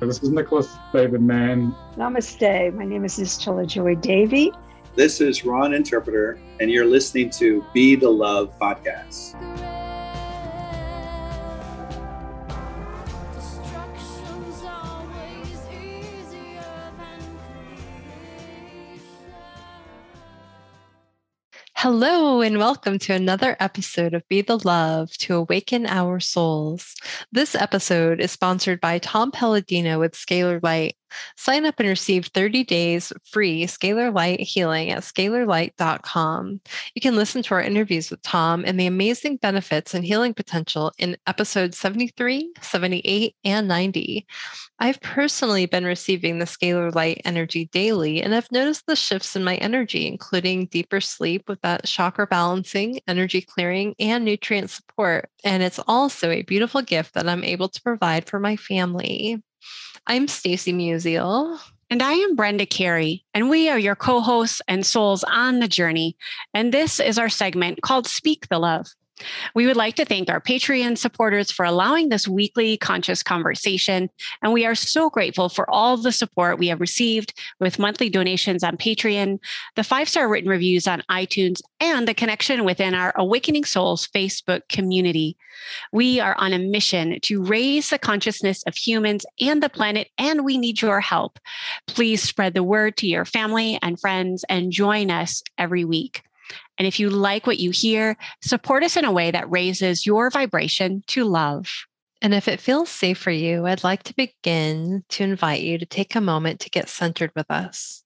This is Nicholas David Mann. Namaste. My name is Nischala Joy Devi. This is Ron Interpreter, and you're listening to Be the Love podcast. Hello, and welcome to another episode of Be the Love to Awaken Our Souls. This episode is sponsored by Tom Paladino with Scalar Light. Sign up and receive 30 days free Scalar Light healing at scalarlight.com. You can listen to our interviews with Tom and the amazing benefits and healing potential in episodes 73, 78, and 90. I've personally been receiving the scalar light energy daily, and I've noticed the shifts in my energy, including deeper sleep with that chakra balancing, energy clearing, and nutrient support. And it's also a beautiful gift that I'm able to provide for my family. I'm Stacy Musial. And I am Brenda Carey, and we are your co hosts and souls on the journey. And this is our segment called Speak the Love. We would like to thank our Patreon supporters for allowing this weekly conscious conversation. And we are so grateful for all the support we have received with monthly donations on Patreon, the five star written reviews on iTunes, and the connection within our Awakening Souls Facebook community. We are on a mission to raise the consciousness of humans and the planet, and we need your help. Please spread the word to your family and friends and join us every week. And if you like what you hear, support us in a way that raises your vibration to love. And if it feels safe for you, I'd like to begin to invite you to take a moment to get centered with us.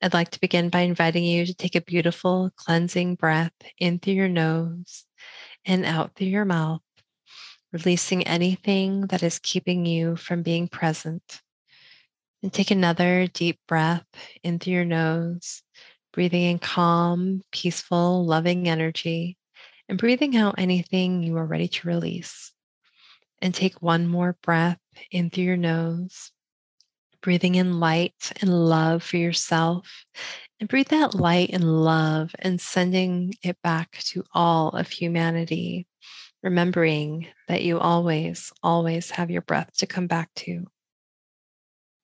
I'd like to begin by inviting you to take a beautiful cleansing breath in through your nose and out through your mouth, releasing anything that is keeping you from being present. And take another deep breath in through your nose, breathing in calm, peaceful, loving energy, and breathing out anything you are ready to release. And take one more breath in through your nose, breathing in light and love for yourself. And breathe that light and love and sending it back to all of humanity, remembering that you always, always have your breath to come back to.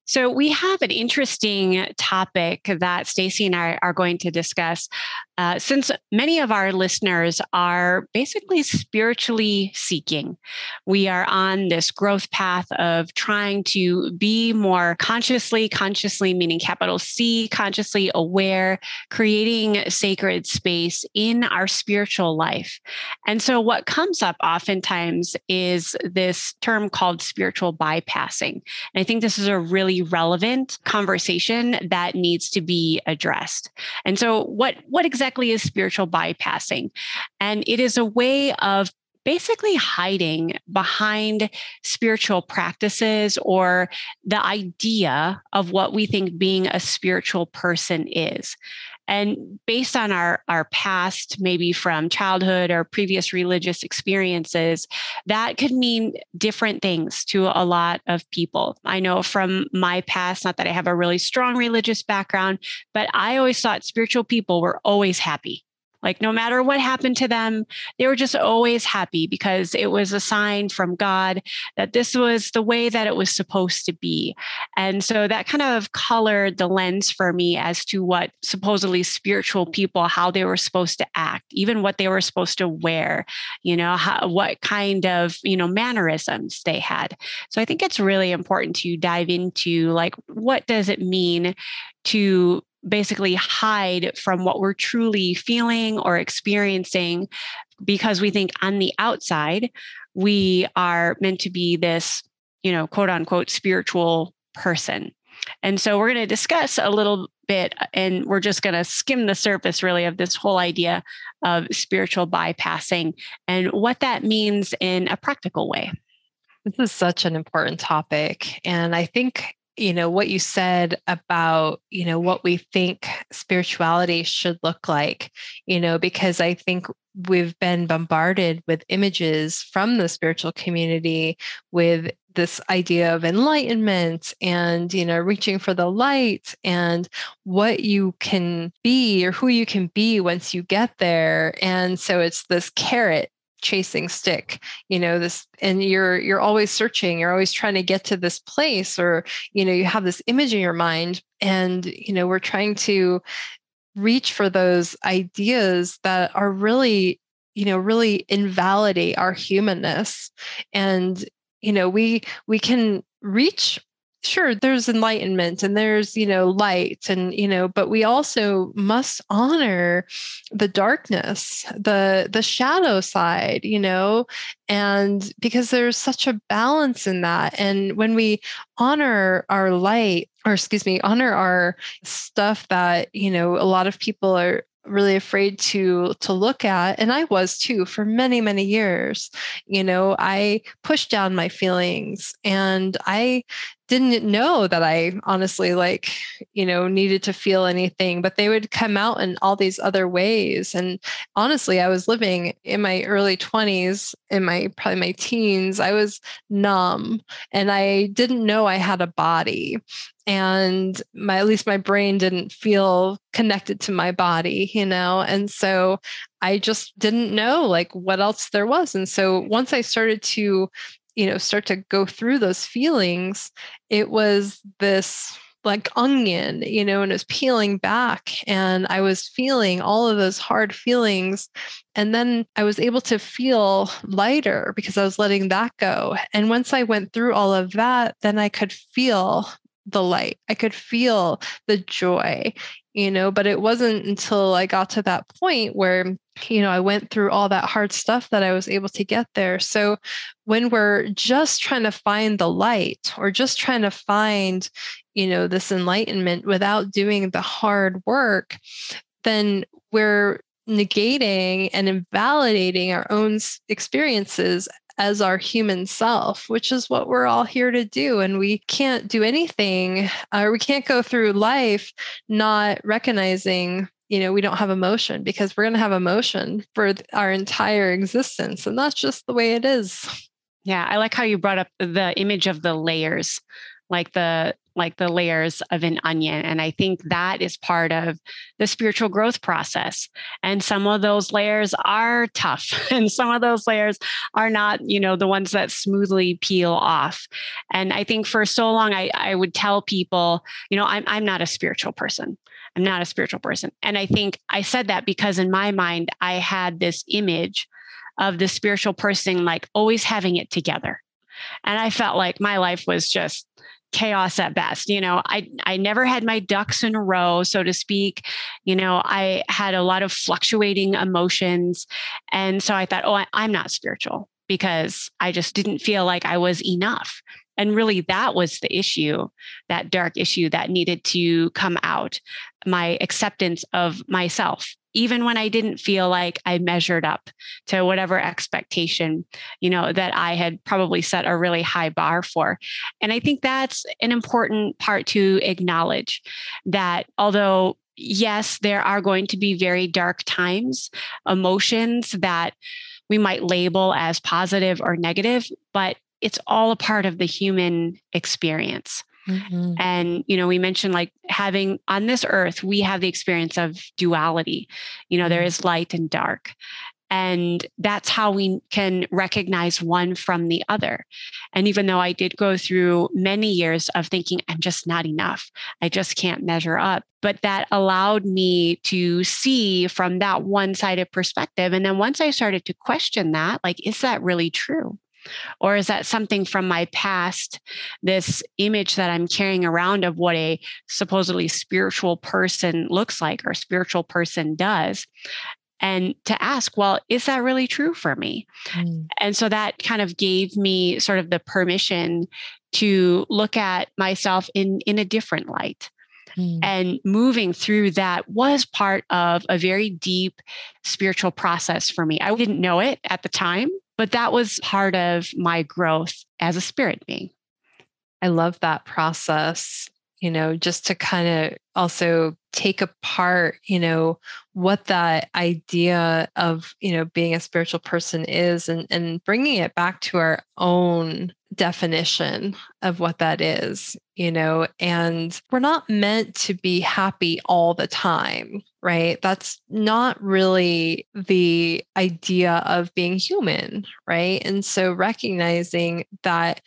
So we have an interesting topic that Stacy and I are going to discuss. Uh, since many of our listeners are basically spiritually seeking, we are on this growth path of trying to be more consciously, consciously meaning capital C, consciously aware, creating sacred space in our spiritual life. And so, what comes up oftentimes is this term called spiritual bypassing. And I think this is a relevant conversation that needs to be addressed. And so, what what exactly is spiritual bypassing? And it is a way of basically hiding behind spiritual practices or the idea of what we think being a spiritual person is. And based on our, our past, maybe from childhood or previous religious experiences, that could mean different things to a lot of people. I know from my past, not that I have a really strong religious background, but I always thought spiritual people were always happy. Like, no matter what happened to them, they were just always happy because it was a sign from God that this was the way that it was supposed to be. And so that kind of colored the lens for me as to what supposedly spiritual people, how they were supposed to act, even what they were supposed to wear, you know, how, what kind of, you know, mannerisms they had. So I think it's really important to dive into like, what does it mean to basically hide from what we're truly feeling or experiencing because we think on the outside we are meant to be this, you know, quote unquote spiritual person. And so we're going to discuss a little bit, and we're just going to skim the surface really of this whole idea of spiritual bypassing and what that means in a practical way. This is such an important topic. And I think you know what you said about you know what we think spirituality should look like you know because i think we've been bombarded with images from the spiritual community with this idea of enlightenment and you know reaching for the light and what you can be or who you can be once you get there. And so it's this carrot chasing stick you know this and you're you're always searching you're always trying to get to this place or you know you have this image in your mind and you know we're trying to reach for those ideas that are really you know really invalidate our humanness. And you know we we can reach sure there's enlightenment and there's you know light and you know but we also must honor the darkness the the shadow side you know and because there's such a balance in that and when we honor our light or excuse me honor our stuff that you know a lot of people are really afraid to to look at and i was too for many many years you know i pushed down my feelings and i didn't know that I honestly like, you know, needed to feel anything, but they would come out in all these other ways. And honestly, I was living in my early 20s, in my probably my teens, I was numb and I didn't know I had a body. And my at least my brain didn't feel connected to my body, you know. And so I just didn't know like what else there was. And so once I started to you know start to go through those feelings it was this like onion you know and it was peeling back and i was feeling all of those hard feelings and then i was able to feel lighter because i was letting that go and once i went through all of that then i could feel the light i could feel the joy you know but it wasn't until i got to that point where you know i went through all that hard stuff that i was able to get there. So when we're just trying to find the light or just trying to find you know this enlightenment without doing the hard work then we're negating and invalidating our own experiences as our human self, which is what we're all here to do. And we can't do anything, or we can't go through life not recognizing you know we don't have emotion because we're going to have emotion for our entire existence and that's just the way it is yeah i like how you brought up the image of the layers like the like the layers of an onion. And I think that is part of the spiritual growth process. And some of those layers are tough, and some of those layers are not, you know, the ones that smoothly peel off. And I think for so long, I, I would tell people, you know, I'm, I'm not a spiritual person. I'm not a spiritual person. And I think I said that because in my mind, I had this image of the spiritual person like always having it together. And I felt like my life was just chaos at best. You know, I I never had my ducks in a row, so to speak. You know, I had a lot of fluctuating emotions, and so I thought, oh, I, I'm not spiritual because I just didn't feel like I was enough. And really, that was the issue, that dark issue that needed to come out my acceptance of myself even when I didn't feel like I measured up to whatever expectation, you know, that I had probably set a really high bar for. And I think that's an important part to acknowledge that although yes, there are going to be very dark times, emotions that we might label as positive or negative, but it's all a part of the human experience. Mm-hmm. And, you know, we mentioned like having on this earth, we have the experience of duality. You know, mm-hmm. there is light and dark. And that's how we can recognize one from the other. And even though I did go through many years of thinking, I'm just not enough, I just can't measure up, but that allowed me to see from that one sided perspective. And then once I started to question that, like, is that really true? Or is that something from my past, this image that I'm carrying around of what a supposedly spiritual person looks like or spiritual person does? and to ask, well, is that really true for me? Mm. And so that kind of gave me sort of the permission to look at myself in in a different light. Mm. And moving through that was part of a very deep spiritual process for me. I didn't know it at the time, but that was part of my growth as a spirit being. I love that process, you know, just to kind of also take apart, you know, what that idea of, you know, being a spiritual person is and, and bringing it back to our own definition of what that is, you know, and we're not meant to be happy all the time, right? That's not really the idea of being human, right? And so recognizing that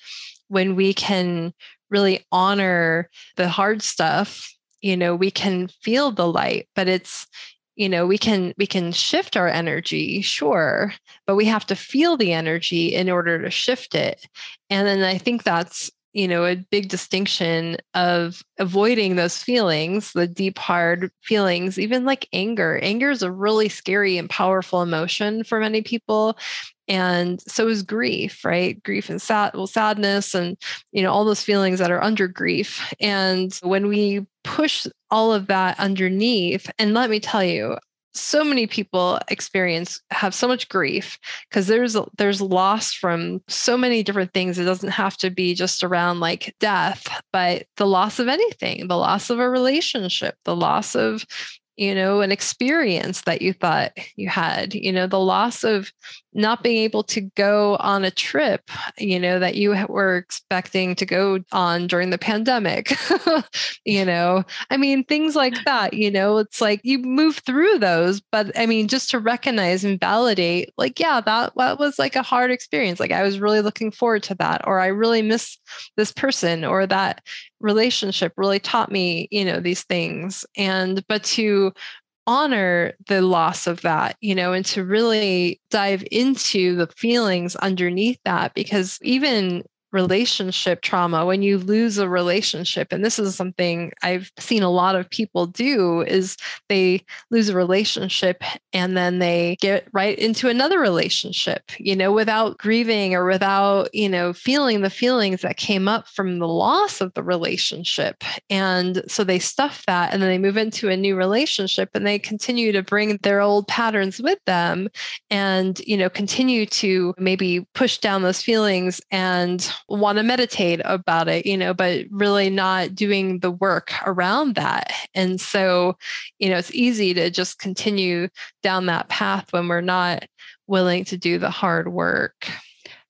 when we can really honor the hard stuff, you know, we can feel the light, but it's you know we can we can shift our energy sure but we have to feel the energy in order to shift it. And then i think that's you know a big distinction of avoiding those feelings the deep hard feelings even like anger. Anger is a really scary and powerful emotion for many people and so is grief right? Grief and sad well sadness and you know all those feelings that are under grief. And when we push all of that underneath and let me tell you so many people experience have so much grief because there's there's loss from so many different things. It doesn't have to be just around like death but the loss of anything the loss of a relationship the loss of you know, an experience that you thought you had, you know, the loss of not being able to go on a trip, you know, that you were expecting to go on during the pandemic, you know, I mean, things like that, you know, it's like you move through those, but I mean, just to recognize and validate, like, yeah, that, that was like a hard experience. Like, I was really looking forward to that, or I really miss this person, or that relationship really taught me, you know, these things. And, but to honor the loss of that, you know, and to really dive into the feelings underneath that, because even relationship trauma when you lose a relationship and this is something i've seen a lot of people do is they lose a relationship and then they get right into another relationship you know without grieving or without you know feeling the feelings that came up from the loss of the relationship. And so they stuff that and then they move into a new relationship and they continue to bring their old patterns with them and you know continue to maybe push down those feelings and want to meditate about it, you know, but really not doing the work around that. And so, you know, it's easy to just continue down that path when we're not willing to do the hard work.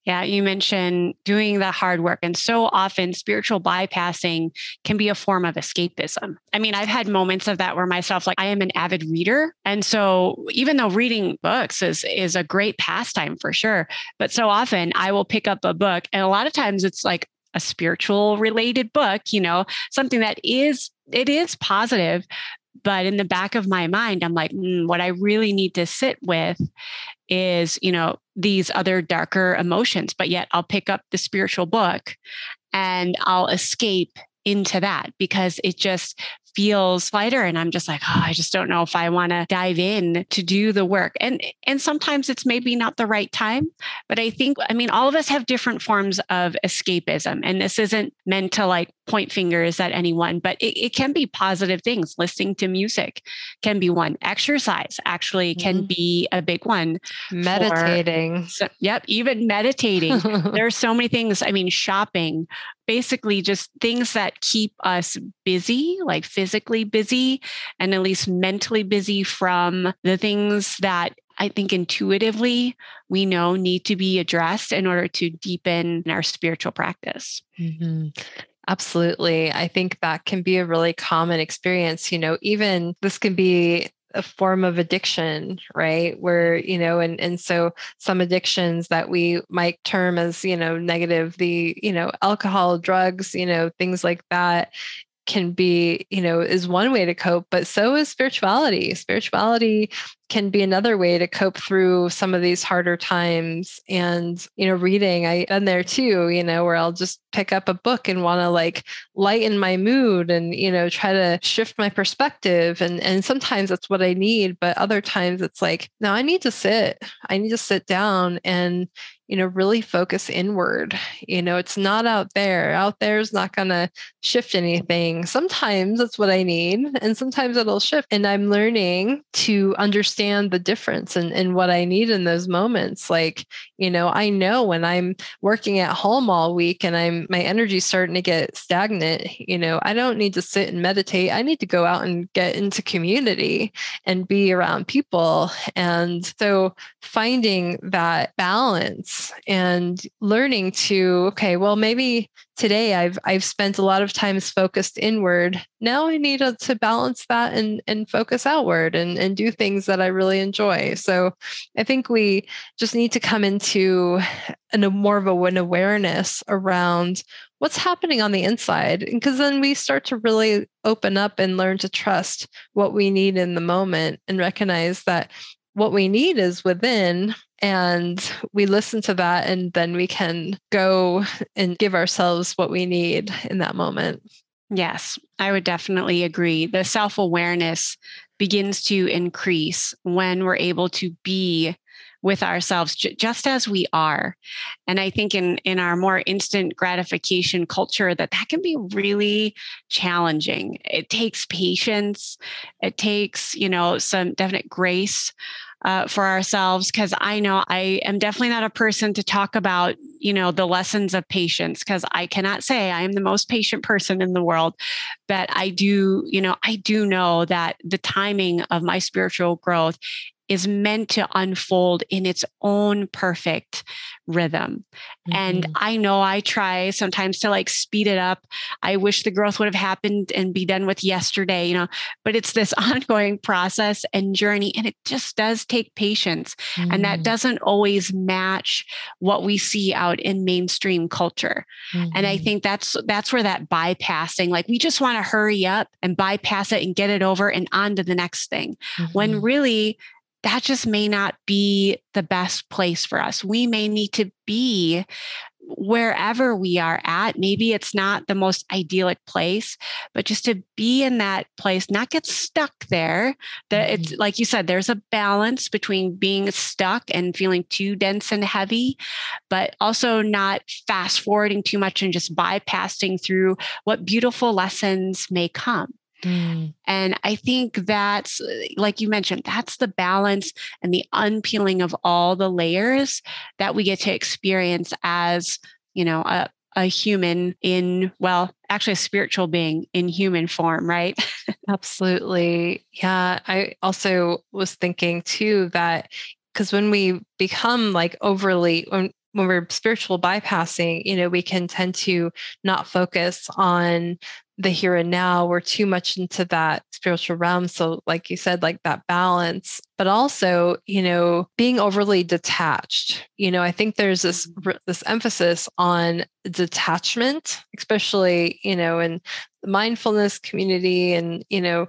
Yeah, you mentioned doing the hard work. And so often, spiritual bypassing can be a form of escapism. I mean, I've had moments of that where myself, like, I am an avid reader. And so, even though reading books is, is a great pastime for sure, but so often I will pick up a book, and a lot of times it's like a spiritual related book, you know, something that is it is positive, but in the back of my mind i'm like mm, what i really need to sit with is you know these other darker emotions but yet i'll pick up the spiritual book and i'll escape into that because it just feels lighter. And i'm just like oh i just don't know if i want to dive in to do the work. And and sometimes it's maybe not the right time but i think i mean all of us have different forms of escapism. And this isn't meant to like point fingers at anyone but it, it can be positive things. Listening to music can be one. Exercise actually can mm-hmm. be a big one meditating. for, so, yep even meditating. There are so many things i mean shopping basically just things that keep us busy, like physically busy, and at least mentally busy from the things that I think intuitively we know need to be addressed in order to deepen our spiritual practice. Mm-hmm. Absolutely. I think that can be a really common experience. You know, even this can be a form of addiction right? Where you know and and so some addictions that we might term as you know negative the you know alcohol drugs you know things like that can be you know is one way to cope but so is spirituality. Spirituality can be another way to cope through some of these harder times. And, you know, reading, I am there too, you know, where I'll just pick up a book and want to like lighten my mood and, you know, try to shift my perspective. And and sometimes that's what I need. But other times it's like, no, I need to sit. I need to sit down and you know, really focus inward. You know, it's not out there. Out there is not going to shift anything. Sometimes that's what I need, and sometimes it'll shift. And I'm learning to understand the difference and, and what I need in those moments. Like, you know, I know when I'm working at home all week and I'm my energy's starting to get stagnant, you know, I don't need to sit and meditate. I need to go out and get into community and be around people. And so finding that balance and learning to okay well maybe today i've i've spent a lot of times focused inward. Now i need to, to balance that and and focus outward and and do things that i really enjoy. So i think we just need to come into an, a more of a, an awareness around what's happening on the inside because then we start to really open up and learn to trust what we need in the moment and recognize that what we need is within and we listen to that and then we can go and give ourselves what we need in that moment. Yes i would definitely agree. The self-awareness begins to increase when we're able to be with ourselves j- just as we are. And i think in in our more instant gratification culture that that can be really challenging. It takes patience. It takes you know some definite grace uh, for ourselves because I know I am definitely not a person to talk about, you know, the lessons of patience because I cannot say I am the most patient person in the world. But I do, you know, I do know that the timing of my spiritual growth is meant to unfold in its own perfect rhythm. Mm-hmm. And I know I try sometimes to like speed it up. I wish the growth would have happened and be done with yesterday, you know, but it's this ongoing process and journey. And it just does take patience. Mm-hmm. And that mm-hmm. doesn't always match what we see out in mainstream culture. Mm-hmm. And I mm-hmm. think that's that's where that bypassing, like we just want to hurry up and bypass it and get it over and on to the next thing. When mm-hmm. really that just may not be the best place for us. We may need to be wherever we are at. Maybe it's not the most idyllic place, but just to be in that place, not get stuck there. That mm-hmm. it's like you said, there's a balance between being stuck and feeling too dense and heavy, but also not fast forwarding too much and just bypassing through what beautiful lessons may come. Mm. And I think that's, like you mentioned, that's the balance and the unpeeling of all the layers that we get to experience as, you know, a, a human in, well, actually a spiritual being in human form, right? Absolutely. Yeah. I also was thinking too that because when we become like overly, when, when we're spiritual bypassing, you know, we can tend to not focus on the here and now we're too much into that spiritual realm. So like you said like that balance but also you know being overly detached. You know i think there's this mm-hmm. this emphasis on detachment especially you know in the mindfulness community and you know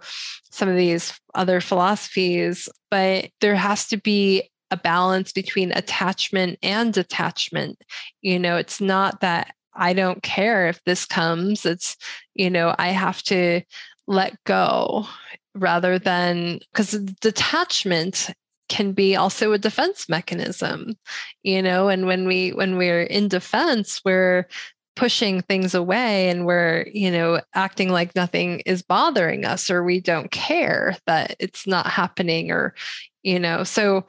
some of these other philosophies but there has to be a balance between attachment and detachment. You know it's not that I don't care if this comes. It's, you know, I have to let go rather than because detachment can be also a defense mechanism you know and when we when we're in defense we're pushing things away and we're you know acting like nothing is bothering us or we don't care that it's not happening or you know so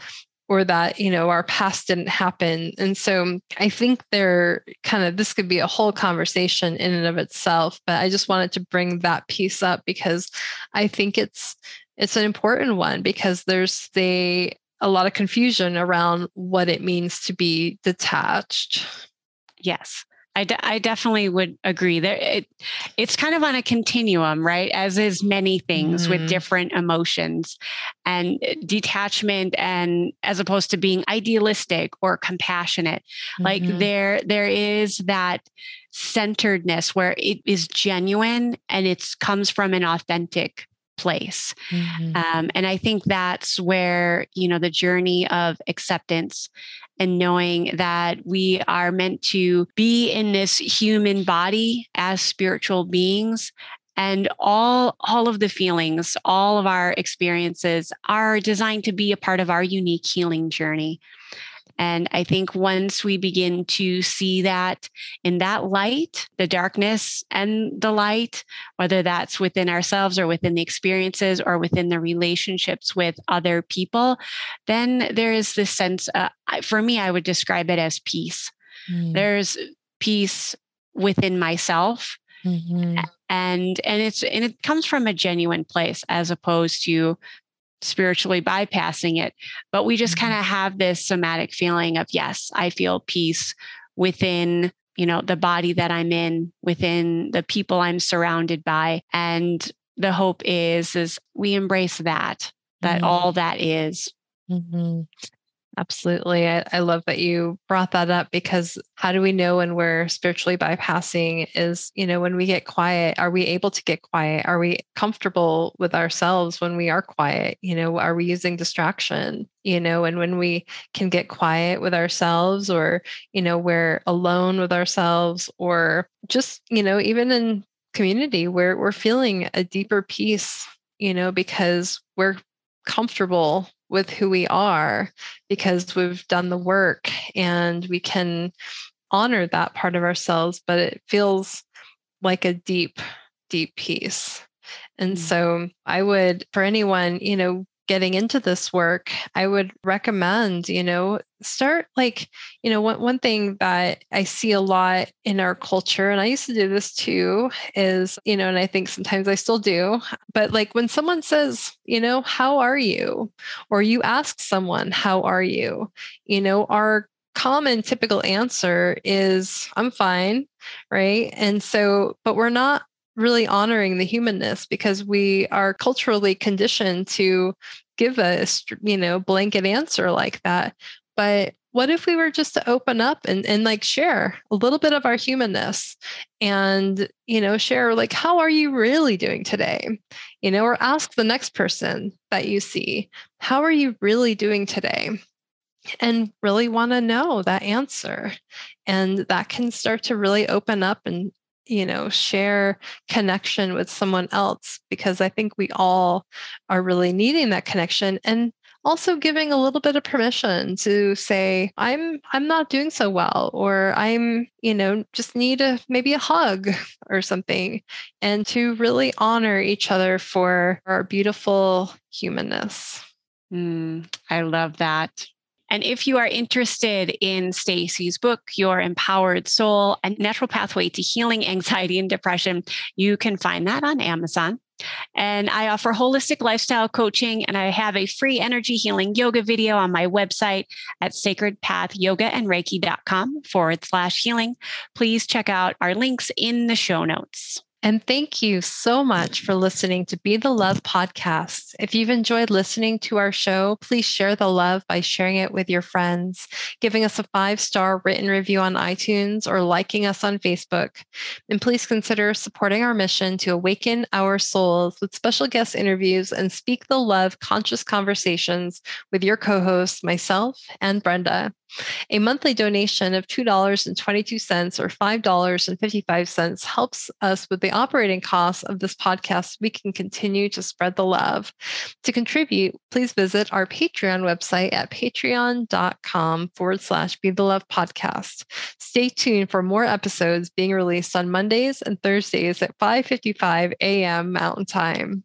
or that you know our past didn't happen. And so i think there kind of this could be a whole conversation in and of itself but i just wanted to bring that piece up because i think it's it's an important one because there's the a lot of confusion around what it means to be detached. Yes I, de- I definitely would agree. There, it, it's kind of on a continuum, right? As is many things mm. with mm-hmm. different emotions and uh, detachment, and as opposed to being idealistic or compassionate. Mm-hmm. Like there, there is that centeredness where it is genuine and it comes from an authentic place. Mm-hmm. Um, and I think that's where, you know, the journey of acceptance and knowing that we are meant to be in this human body as spiritual beings and all all of the feelings all of our experiences are designed to be a part of our unique healing journey and I think once we begin to see that in that light, the darkness and the light, whether that's within ourselves or within the experiences or within the relationships with other people, then there is this sense, uh, for me, I would describe it as peace. Mm. There's peace within myself. Mm-hmm. and and it's and it comes from a genuine place as opposed to spiritually bypassing it. But we just mm-hmm. kind of have this somatic feeling of, yes, I feel peace within you know the body that i'm in within the people i'm surrounded by and the hope is is we embrace that that mm-hmm. all that is. Mm-hmm. Absolutely. I, I, love that you brought that up because how do we know when we're spiritually bypassing is, you know, when we get quiet, are we able to get quiet? Are we comfortable with ourselves when we are quiet? You know, are we using distraction? You know, and when we can get quiet with ourselves or, you know, we're alone with ourselves or just, you know, even in community where we're feeling a deeper peace, you know, because we're comfortable with who we are because we've done the work and we can honor that part of ourselves, but it feels like a deep, deep peace. And mm. so I would, for anyone, you know, getting into this work, I would recommend, you know, start like, you know, one, one thing that I see a lot in our culture, and I used to do this too, is, you know, and I think sometimes I still do, but like when someone says, you know, how are you? Or you ask someone, how are you? You know, our common typical answer is, I'm fine. Right. And so, but we're not really honoring the humanness because we are culturally conditioned to give a you know blanket answer like that. But what if we were just to open up and, and like share a little bit of our humanness and you know share like how are you really doing today? You know or ask the next person that you see how are you really doing today? And really want to know that answer. And that can start to really open up and you know share connection with someone else because i think we all are really needing that connection and also giving a little bit of permission to say i'm i'm not doing so well or i'm you know just need a maybe a hug or something and to really honor each other for our beautiful humanness. Mm, i love that and if you are interested in Stacy's book, Your Empowered Soul, a natural pathway to healing anxiety and depression, you can find that on Amazon. And I offer holistic lifestyle coaching, and I have a free energy healing yoga video on my website at sacredpathyogaandreiki.com forward slash healing. Please check out our links in the show notes. And thank you so much for listening to Be the Love podcast. If you've enjoyed listening to our show, please share the love by sharing it with your friends, giving us a five star written review on iTunes, or liking us on Facebook. And please consider supporting our mission to awaken our souls with special guest interviews and speak the love conscious conversations with your co hosts, myself and Brenda. A monthly donation of $2.22 or $5.55 helps us with the operating costs of this podcast. We can continue to spread the love. To contribute, please visit our Patreon website at patreon.com forward slash be the love podcast. Stay tuned for more episodes being released on Mondays and Thursdays at 5:55 a.m. Mountain Time.